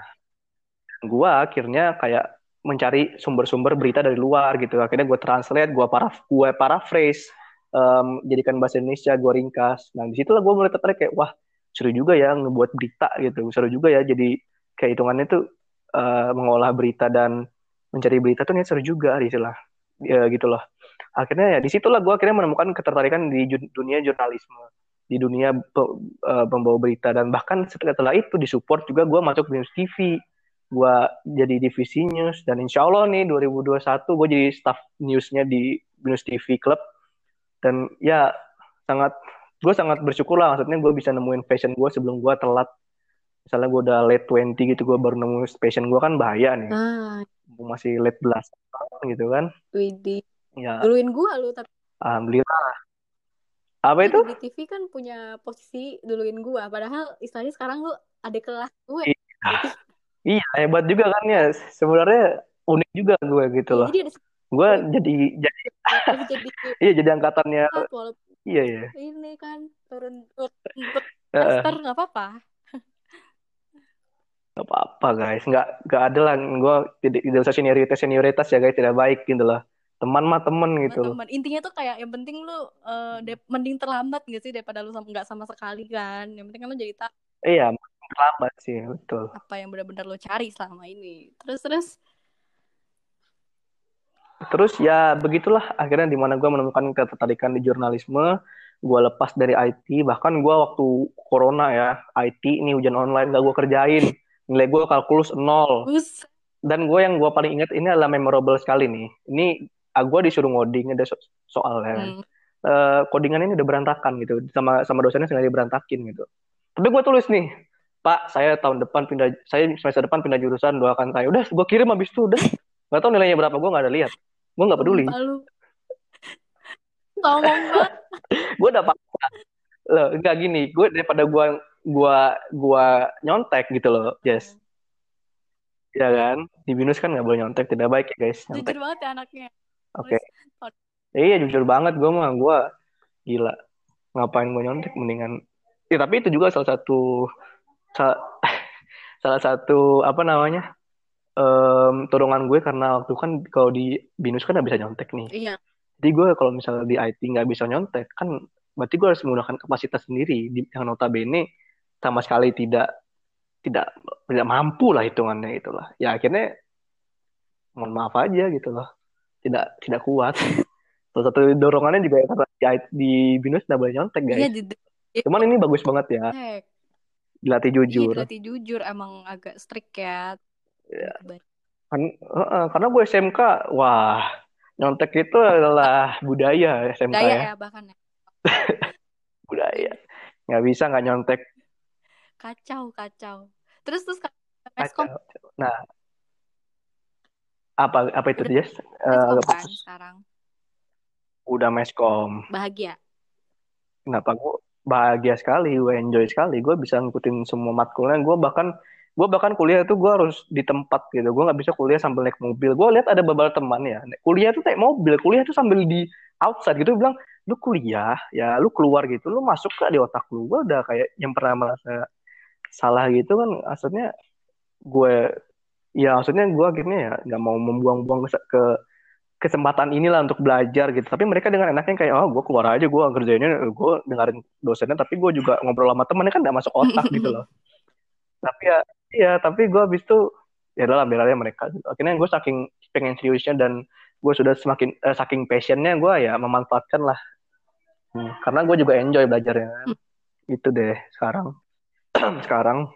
gua akhirnya kayak mencari sumber-sumber berita dari luar gitu. Akhirnya gue translate, gue para gue paraphrase um, jadikan bahasa Indonesia gue ringkas. Nah di situlah gue mulai tertarik kayak wah seru juga ya ngebuat berita gitu. Seru juga ya. Jadi kayak hitungannya tuh uh, mengolah berita dan mencari berita tuh nih seru juga istilah ya gitu loh. Akhirnya ya di situlah gue akhirnya menemukan ketertarikan di dunia jurnalisme di dunia uh, pembawa berita. Dan bahkan setelah itu disupport juga gue masuk News TV gue jadi divisi news. Dan insya Allah nih 2021 gue jadi staff newsnya di News TV Club. Dan ya sangat gue sangat bersyukur lah. Maksudnya gue bisa nemuin passion gue sebelum gue telat. Misalnya gue udah late 20 gitu gue baru nemu passion gue kan bahaya nih. Ah. masih late belas gitu kan. Widih. ya. Duluin gue lu tapi alhamdulillah apa itu? di TV kan punya posisi duluin gue padahal istilahnya sekarang lu ada kelas gue iya. iya hebat juga kan ya. Sebenarnya unik juga gue gitu iya, loh. jadi gue jadi jadi iya jadi angkatannya iya iya ini kan turun turun master nggak apa-apa. Nggak apa-apa guys. Nggak nggak ada lah. Gue tidak tidak usah senioritas senioritas ya guys. Tidak baik gitu loh teman mah temen gitu teman. intinya tuh kayak yang penting lu uh, mending terlambat gak sih daripada lu nggak sama sekali kan? Yang penting kan lu jadi tak iya terlambat sih betul. apa yang benar-benar lu cari selama ini. Terus terus? Terus ya begitulah akhirnya di mana gue menemukan ketertarikan di jurnalisme gue lepas dari IT bahkan gue waktu corona ya IT ini hujan online gak gue kerjain. Nilai gue kalkulus nol. Dan gue yang gue paling ingat ini adalah memorable sekali nih. Ini ah, gue disuruh ngoding ada so soalnya hmm. uh, codingan ini udah berantakan gitu sama sama dosennya sengaja berantakin gitu. Tapi gue tulis nih pak saya tahun depan pindah saya semester depan pindah jurusan doakan saya. Udah gue kirim habis itu udah. Nggak tahu nilainya berapa gue nggak ada lihat. Gue nggak peduli. Ngomong gue udah paksa. Loh nggak gini gue daripada gue gua gua nyontek gitu loh Jess ya kan? Di binus kan nggak boleh nyontek tidak baik ya guys nyontek. jujur banget ya anaknya oke. Okay. iya jujur banget gue mah gue gila. Ngapain gue nyontek mendingan ya tapi itu juga salah satu salah, salah satu apa namanya um, turunan gue karena waktu kan kalau di binus kan nggak bisa nyontek nih. Iya. Jadi gue kalau misalnya di IT nggak bisa nyontek kan berarti gue harus menggunakan kapasitas sendiri di, yang notabene sama sekali tidak tidak tidak mampu lah hitungannya itulah ya akhirnya mohon maaf aja gitu loh tidak tidak kuat. Salah satu dorongannya juga karena di, di binus tidak boleh nyontek guys. iya, di, cuman ini bagus banget ya. Dilatih iya, jujur. iya, dilatih jujur emang agak strict ya, ya. Kan, uh, karena gue SMK wah nyontek itu adalah budaya SMK budaya ya, ya bahkan ya. budaya. Nggak bisa nggak nyontek. Kacau kacau. Terus terus meskom? Nah apa apa itu dia uh, kan sekarang. Udah meskom bahagia? Kenapa? Gue bahagia sekali gue enjoy sekali. Gue bisa ngikutin semua matkulnya. Gue bahkan gue bahkan kuliah itu gue harus di tempat gitu. Gue nggak bisa kuliah sambil naik mobil. Gue lihat ada beberapa teman ya. Kuliah tuh naik mobil. Kuliah tuh sambil di outside gitu. Bilang lu kuliah ya lu keluar gitu. Lu masuk ke di otak lu? Gue udah kayak yang pernah merasa salah gitu kan. Maksudnya gue ya maksudnya gue akhirnya ya nggak mau membuang-buang ke, ke kesempatan inilah untuk belajar gitu. Tapi mereka dengan enaknya kayak oh gue keluar aja gue kerjanya gue dengerin dosennya tapi gue juga ngobrol sama temennya kan nggak masuk otak gitu loh. Tapi ya iya tapi gue habis itu ya dalam aja mereka gitu. akhirnya gue saking pengen seriusnya dan gue sudah semakin eh, saking passionnya gue ya memanfaatkan lah. Hmm, karena gue juga enjoy belajarnya. Kan. itu deh sekarang. Sekarang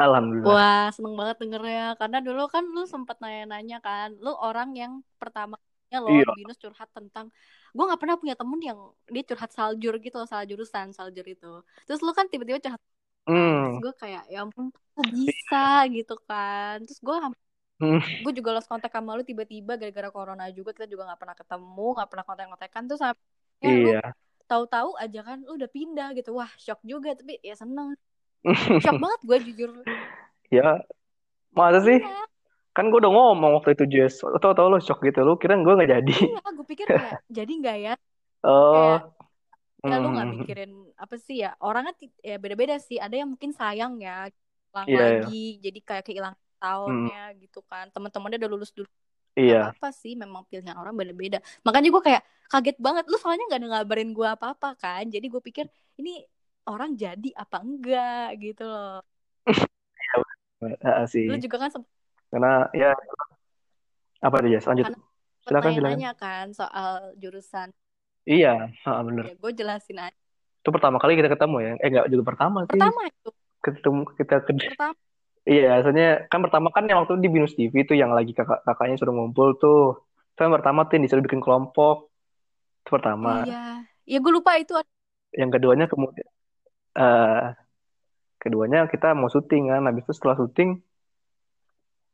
alhamdulillah. Wah seneng banget dengernya. Karena dulu kan lu sempat nanya-nanya kan lu orang yang pertama lo iya. binus curhat tentang gue nggak pernah punya temen yang dia curhat saljur gitu salah jurusan saljur itu. Terus lu kan tiba-tiba curhat hmm. terus gue kayak ya ampun kok bisa? gitu kan. Terus gue hmm. gue juga lost kontak sama lu tiba-tiba gara-gara corona juga kita juga nggak pernah ketemu nggak pernah kontak-kontakan. Terus sampai iya. tahu-tahu aja kan lu udah pindah gitu. Wah shock juga tapi ya seneng Shock banget gue jujur. Ya, masa sih? Iya. Kan gue udah ngomong waktu itu Jess. Tau tau lo shock gitu. Lo kira gue gak jadi. Iya, gue pikir kayak jadi gak ya? Oh. Kayak, ya lu gak hmm. mikirin apa sih ya? Orangnya ya beda-beda sih. Ada yang mungkin sayang ya. Hilang yeah, iya. lagi. Yeah. Jadi kayak kehilangan tahunnya hmm. gitu kan. Teman-temannya udah lulus dulu. Iya. apa sih memang pilihan orang beda-beda makanya gue kayak kaget banget lu soalnya nggak ngabarin gue apa-apa kan jadi gue pikir ini orang jadi apa enggak gitu loh Heeh sih. lu juga kan Karena ya apa ya? Lanjut. Karena Silakan silakan. nanya kan soal jurusan Iya, heeh, bener. ya gue jelasin aja Itu pertama kali kita ketemu ya. Eh enggak juga pertama sih. pertama itu Ketemu kita ke pertama Iya, soalnya kan pertama kan yang waktu di Binus TV tuh yang lagi kakak kakaknya suruh ngumpul tuh. Itu yang pertama tuh yang disuruh bikin kelompok. Itu oh pertama. iya ya gue lupa itu Yang keduanya kemudian eh keduanya kita mau syuting kan. Habis itu setelah syuting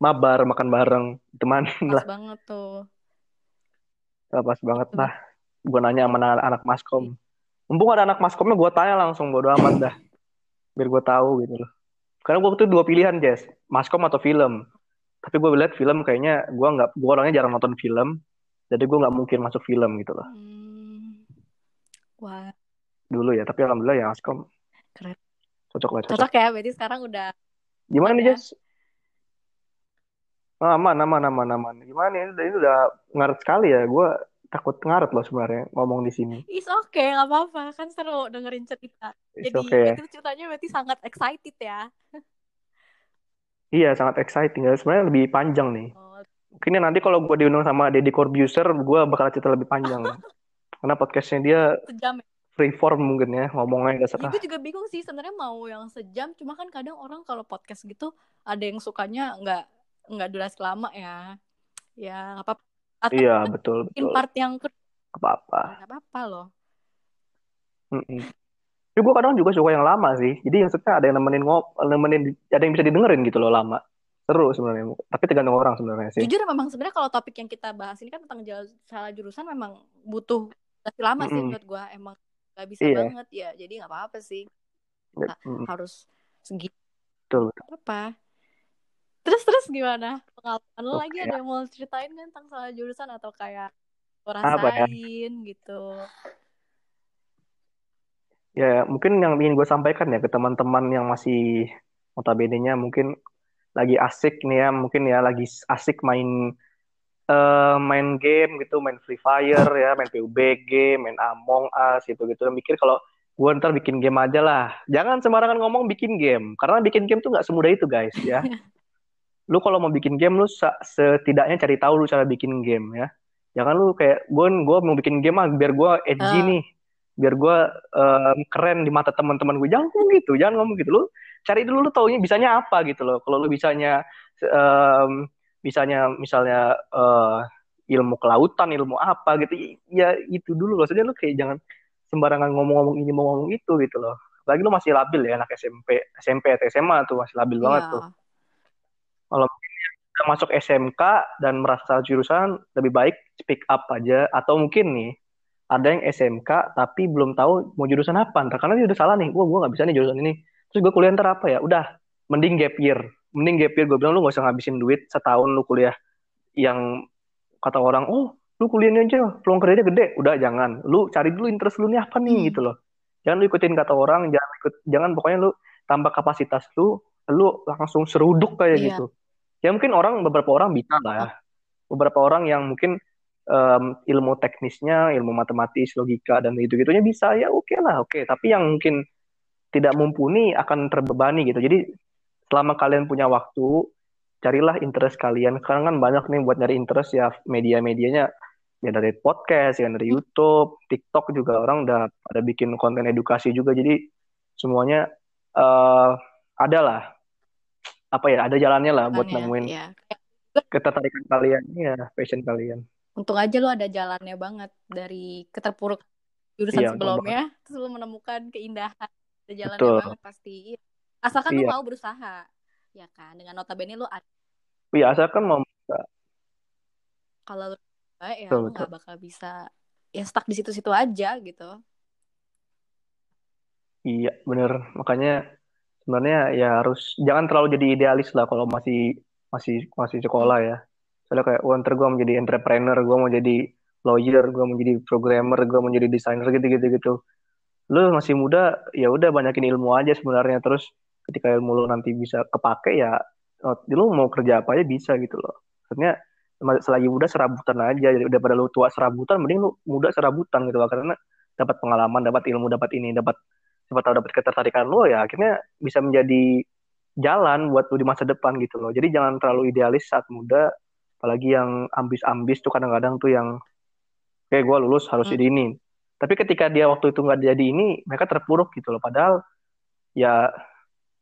mabar makan bareng teman pas lah. banget tuh. Ah, pas banget lah. Gue nanya sama anak, anak maskom. Mumpung ada anak maskomnya gue tanya langsung bodo amat dah. Biar gue tahu gitu loh. Karena gue tuh dua pilihan Jess. Maskom atau film. Tapi gue lihat film kayaknya gue nggak gue orangnya jarang nonton film. Jadi gue nggak mungkin masuk film gitu loh. Hmm. wah. Dulu ya tapi alhamdulillah ya maskom cocok lah cocok cocok ya berarti sekarang udah gimana nih. Jess Ah, aman aman aman aman gimana ini, ini udah ngaret sekali ya gue takut ngaret loh sebenarnya ngomong di sini Is okay, nggak apa-apa. Kan seru dengerin cerita. It's Jadi okay itu ceritanya berarti sangat excited ya. Iya, sangat exciting. Ya, sebenarnya lebih panjang nih. Oh, Mungkin nanti kalau gue diundang sama Deddy Corbuzier, gue bakal cerita lebih panjang. Karena podcastnya dia sejam ya. Free form mungkin ya, ngomongnya udah Ya, serah. gue juga bingung sih sebenarnya mau yang sejam. Cuma kan kadang orang kalau podcast gitu ada yang sukanya nggak nggak durasi lama ya. Ya nggak apa-apa. Atau Iya, betul, mungkin betul. part yang kedua Apa-apa. nggak apa-apa loh. Mm-mm. Tapi gue kadang juga suka yang lama sih. Jadi maksudnya ada yang nemenin ngop, nemenin, ada yang bisa didengerin gitu loh lama. Seru sebenarnya. Tapi tergantung orang sebenarnya sih. Jujur memang sebenarnya kalau topik yang kita bahas ini kan tentang jalan salah jurusan memang butuh durasi lama sih Mm-mm. menurut gue. Emang nggak bisa Iya. banget ya. Jadi nggak apa-apa sih. Mm, Harus segitu. Betul. apa terus terus gimana pengalaman lo Oke, lagi ya. ada yang mau ceritain kan tentang salah jurusan atau kayak Apa ya? rasain gitu Ya, mungkin yang ingin gue sampaikan ya ke teman-teman yang masih notabene-nya mungkin lagi asik nih ya, mungkin ya lagi asik main eh, main game gitu, main Free Fire ya, main PUBG, main Among Us gitu-gitu. Mikir kalau gue ntar bikin game aja lah. Jangan sembarangan ngomong bikin game, karena bikin game tuh nggak semudah itu guys ya. Lu kalau mau bikin game lu setidaknya cari tahu lu cara bikin game ya. Jangan lu kayak gue gue mau bikin game ah biar gue edgy Ah. nih, biar gue em, keren di mata teman-teman gue. Jangan ngomong gitu, jangan ngomong gitu. Lu cari dulu lu taunya bisanya apa gitu loh. Kalau lu bisanya em, bisanya misalnya eh, ilmu kelautan, ilmu apa gitu, ya itu dulu loh. Maksudnya lu kayak jangan sembarangan ngomong-ngomong ini mau ngomong itu gitu loh. Lagi lu masih labil ya anak SMP, SMP atau SMA tuh masih labil banget Iya. tuh. Kalau udah masuk SMK dan merasa jurusan lebih baik speak up aja atau mungkin nih ada yang SMK tapi belum tahu mau jurusan apa ntar karena dia udah salah nih gua gua nggak bisa nih jurusan ini terus gua kuliah ntar apa ya udah mending gap year mending gap year gue bilang lu gak usah ngabisin duit setahun lu kuliah. Yang kata orang oh lu kuliahnya aja peluang kerjanya gede. Udah jangan. Lu cari dulu interest lu nih apa nih Hmm. gitu loh. Jangan lu ikutin kata orang jangan ikut jangan pokoknya lu tambah kapasitas lu lu langsung seruduk kayak Iya. gitu. Ya mungkin orang beberapa orang bisa lah ya. Beberapa orang yang mungkin em, ilmu teknisnya ilmu matematis logika dan gitu gitunya bisa ya oke lah oke. Tapi yang mungkin tidak mumpuni akan terbebani gitu. Jadi selama kalian punya waktu carilah interest kalian. Sekarang kan banyak nih buat nyari interest ya media-medianya. Ya dari podcast ya dari YouTube TikTok juga orang udah ada bikin konten edukasi juga. Jadi semuanya eh ada lah. Apa ya ada jalannya lah buat Jalannya, nemuin ya. ketertarikan kalian ya passion kalian. Untung aja lo ada jalannya banget dari keterpuruk jurusan Iya, sebelumnya terus lo menemukan keindahan. Ada jalannya Betul. banget pasti asalkan Iya. mau berusaha ya kan? Dengan notabene lo ada ya asalkan mau kalau enggak, ya Betul, lo nggak bakal bisa ya stuck di situ-situ aja gitu. Iya bener. Makanya sebenarnya ya harus jangan terlalu jadi idealis lah kalau masih masih masih sekolah ya. Soalnya kayak wah ntar gue mau jadi entrepreneur gue mau jadi lawyer gue mau jadi programmer gue mau jadi desainer gitu gitu gitu. Lu masih muda ya udah banyakin ilmu aja sebenarnya. Terus ketika ilmu lu nanti bisa kepake ya oh, lu mau kerja apa aja bisa gitu loh. Maksudnya selagi muda serabutan aja jadi udah pada lu tua serabutan mending lu muda serabutan gitu loh karena dapat pengalaman dapat ilmu dapat ini dapat siapa tahu dapat ketertarikan lu ya akhirnya bisa menjadi jalan buat lu di masa depan gitu loh. Jadi jangan terlalu idealis saat muda apalagi yang ambis-ambis tuh kadang-kadang tuh yang kayak gue lulus harus hmm. ini. Tapi ketika dia waktu itu nggak jadi ini mereka terpuruk gitu loh. Padahal ya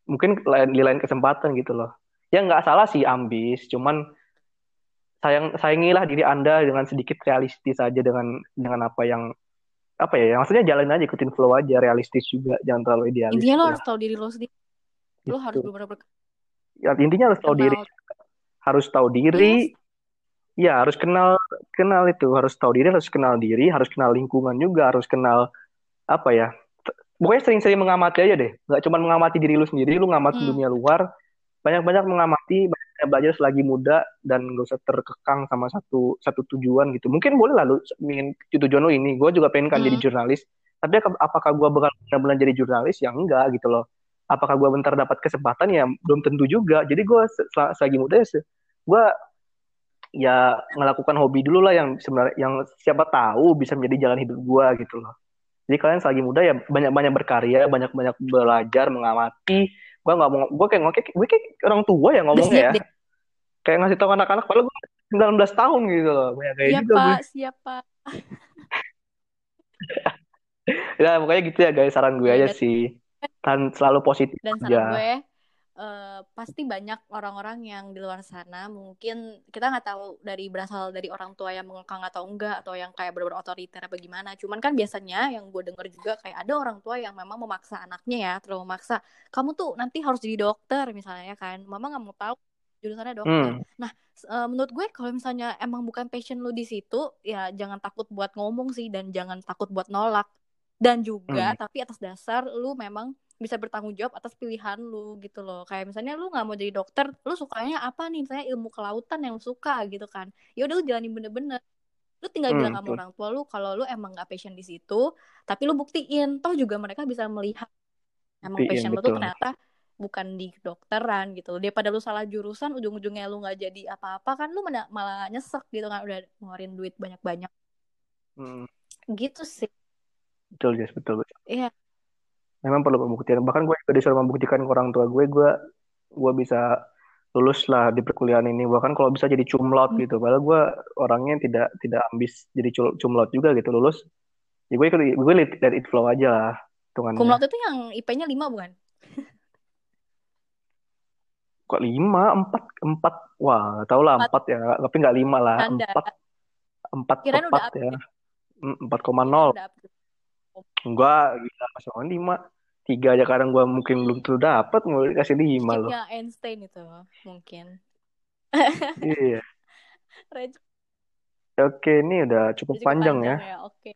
mungkin lain di lain kesempatan gitu loh. Ya nggak salah sih ambis. Cuman sayang sayangilah diri anda dengan sedikit realistis aja dengan dengan apa yang apa ya maksudnya jalan aja ikutin flow aja realistis juga. Jangan terlalu idealis intinya lo harus tahu diri lo sendiri. Gitu. lo harus benar-benar ya intinya harus tahu diri. Harus tahu diri. Yes. Ya harus kenal kenal itu. Harus tahu diri harus kenal diri. Harus kenal lingkungan juga. Harus kenal apa ya pokoknya sering-sering mengamati aja deh. Nggak cuma mengamati diri lu sendiri lu ngamati hmm. dunia luar. Banyak-banyak mengamati banyak belajar selagi muda dan gak usah terkekang sama satu satu tujuan gitu. Mungkin boleh lah lu ingin tujuan lu ini. Gue juga pengen kan hmm. jadi jurnalis. Tapi apakah gue bakal benar-benar jadi jurnalis? Ya enggak gitu loh. Apakah gue bentar dapat kesempatan? Ya belum tentu juga. Jadi gue selagi muda ya gue ya melakukan hobi dulu lah yang sebenarnya yang siapa tahu bisa menjadi jalan hidup gue gitu loh. Jadi kalian selagi muda ya banyak-banyak berkarya, banyak-banyak belajar, mengamati. Gue nggak mau, gue kayak ngomong, gue kayak orang tua ya ngomongnya ya. Kayak ngasih tahu anak-anak, padahal gue 19 tahun gitu loh. Banyak kayak siapa, juga siapa? ya pokoknya gitu ya guys, saran gue aja iya. sih. Dan selalu positif Dan saran ya. gue, uh, pasti banyak orang-orang yang di luar sana. Mungkin kita nggak tahu dari berasal dari orang tua yang mengekang atau enggak atau yang kayak benar-benar otoriter apa gimana. Cuman kan biasanya yang gue denger juga kayak ada orang tua yang memang memaksa anaknya ya terlalu memaksa. Kamu tuh nanti harus jadi dokter misalnya kan. Mama nggak mau tahu jurusannya dokter. Hmm. nah uh, menurut gue kalau misalnya emang bukan passion lu di situ ya jangan takut buat ngomong sih dan jangan takut buat nolak. Dan juga hmm. tapi atas dasar lu memang bisa bertanggung jawab atas pilihan lu gitu loh. Kayak misalnya lu nggak mau jadi dokter lu sukanya apa nih? Misalnya ilmu kelautan yang lu suka gitu kan. Ya udah lu jalanin bener-bener. Lu tinggal hmm, bilang sama orang tua lu kalau lu emang nggak passion di situ tapi lu buktiin. Toh juga mereka bisa melihat emang buktiin, passion betul. lu tuh ternyata bukan di kedokteran gitu. Daripada lu salah jurusan ujung-ujungnya lu nggak jadi apa-apa kan lu malah nyesek gitu kan. Udah ngeluarin duit banyak-banyak. Hmm. gitu sih. Betul guys betul betul. Iya memang perlu pembuktian. Bahkan gue juga disuruh membuktikan ke orang tua gue gue gue bisa lulus lah di perkuliahan ini. Bahkan kalau bisa jadi cumlot hmm. gitu. Padahal gue orangnya tidak tidak ambis jadi cumlot juga gitu lulus. Ya gue gue let, let it flow aja lah hitungannya. Cumlot itu yang IP-nya lima bukan? Kok lima? Empat empat. Wah tau lah empat. ya. Tapi nggak lima lah. Empat empat empat ya. empat koma nol. enggak gila masih lima tiga aja kadang gue mungkin belum tuh dapat mau dikasih lima loh. Einstein itu mungkin. iya. Oke, ini udah cukup, cukup panjang, panjang ya. ya. Oke.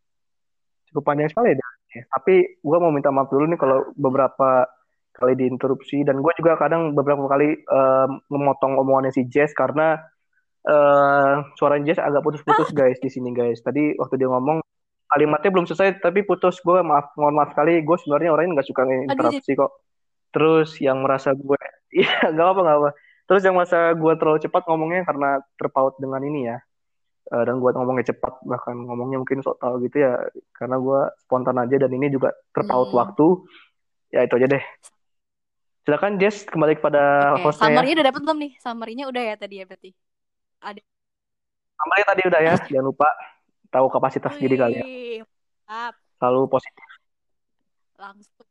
Cukup panjang sekali ya. Tapi gue mau minta maaf dulu nih kalau beberapa kali diinterupsi dan gue juga kadang beberapa kali uh, memotong omongannya si Jess karena uh, suara Jess agak putus-putus guys di sini guys. Tadi waktu dia ngomong kalimatnya belum selesai tapi putus. Gue maaf mohon maaf sekali. Gue sebenarnya orangnya nggak suka interupsi kok. Terus yang merasa gue iya nggak apa nggak apa terus yang merasa gue terlalu cepat ngomongnya karena terpaut dengan ini ya. Uh, dan gue ngomongnya cepat bahkan ngomongnya mungkin sok tau gitu ya. Karena gue spontan aja dan ini juga terpaut hmm. waktu. Ya itu aja deh. Silakan Jess kembali kepada okay. hostnya ya. udah dapet belum nih? Summary-nya udah ya tadi ya berarti? Ada summary tadi udah ya jangan lupa tahu kapasitas Wih, diri kalian. Mantap. Selalu positif. Langsung.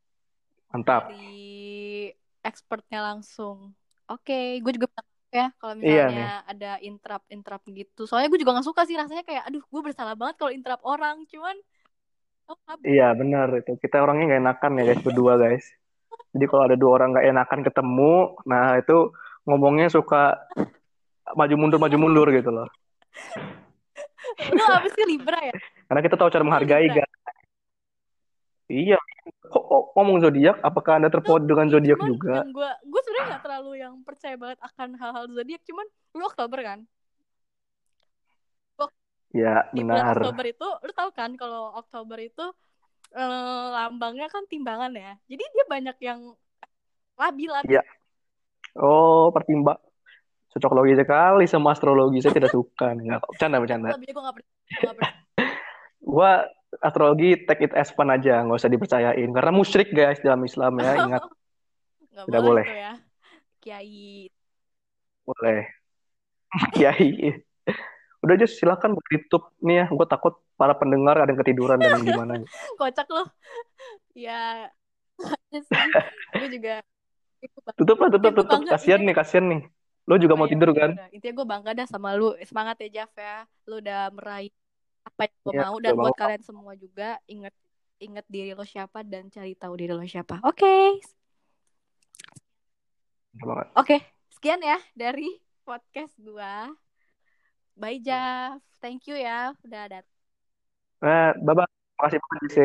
Mantap. Dari expertnya langsung. Oke, okay. gue juga ya kalau iya misalnya iya, ada interrupt interrupt gitu. Soalnya gue juga gak suka sih rasanya kayak aduh gue bersalah banget kalau interrupt orang. Cuman oh, Iya benar itu. Kita orangnya gak enakan ya guys berdua guys. Jadi kalau ada dua orang gak enakan ketemu, nah itu ngomongnya suka maju mundur maju mundur gitu loh. Lu apa sih Libra ya? Karena kita tahu cara menghargai, kan. Iya. Kok, kok ngomong zodiak? Apakah anda terpaut dengan zodiak juga? Gue gue sebenarnya nggak terlalu yang percaya banget akan hal-hal zodiak, cuman lu Oktober kan? Ya, di benar. bulan Oktober itu, lu tahu kan kalau Oktober itu eh, lambangnya kan timbangan ya. Jadi dia banyak yang labil-labil. Iya. Oh, pertimbang. Cocok logi sekali sama astrologi. Saya tidak suka. Nggak, bercanda, bercanda. Gue gak percaya. Gua astrologi take it as fun aja, nggak usah dipercayain. Karena musyrik guys dalam Islam ya, ingat. Gak Tidak boleh boleh. ya. Kiai. Boleh. Kiai. Udah aja silakan YouTube nih ya. Gue takut para pendengar ada yang ketiduran dan gimana. Kocak loh. Ya. gue juga. Tutup lah, tutup, tutup. Kasian iya. nih, kasian nih. Lo juga mau iya, tidur kan? udah. Intinya gue bangga dah sama lu. Semangat ya Jaf ya. Lu udah meraih apa yang gue Iya, mau. Dan buat mau. kalian semua juga inget inget diri lo siapa dan cari tahu diri lo siapa. Oke. Banget. Oke, sekian ya dari podcast gua. Bye Jaf. Thank you ya udah datang. Nah, bye-bye. Makasih banget, Jesse.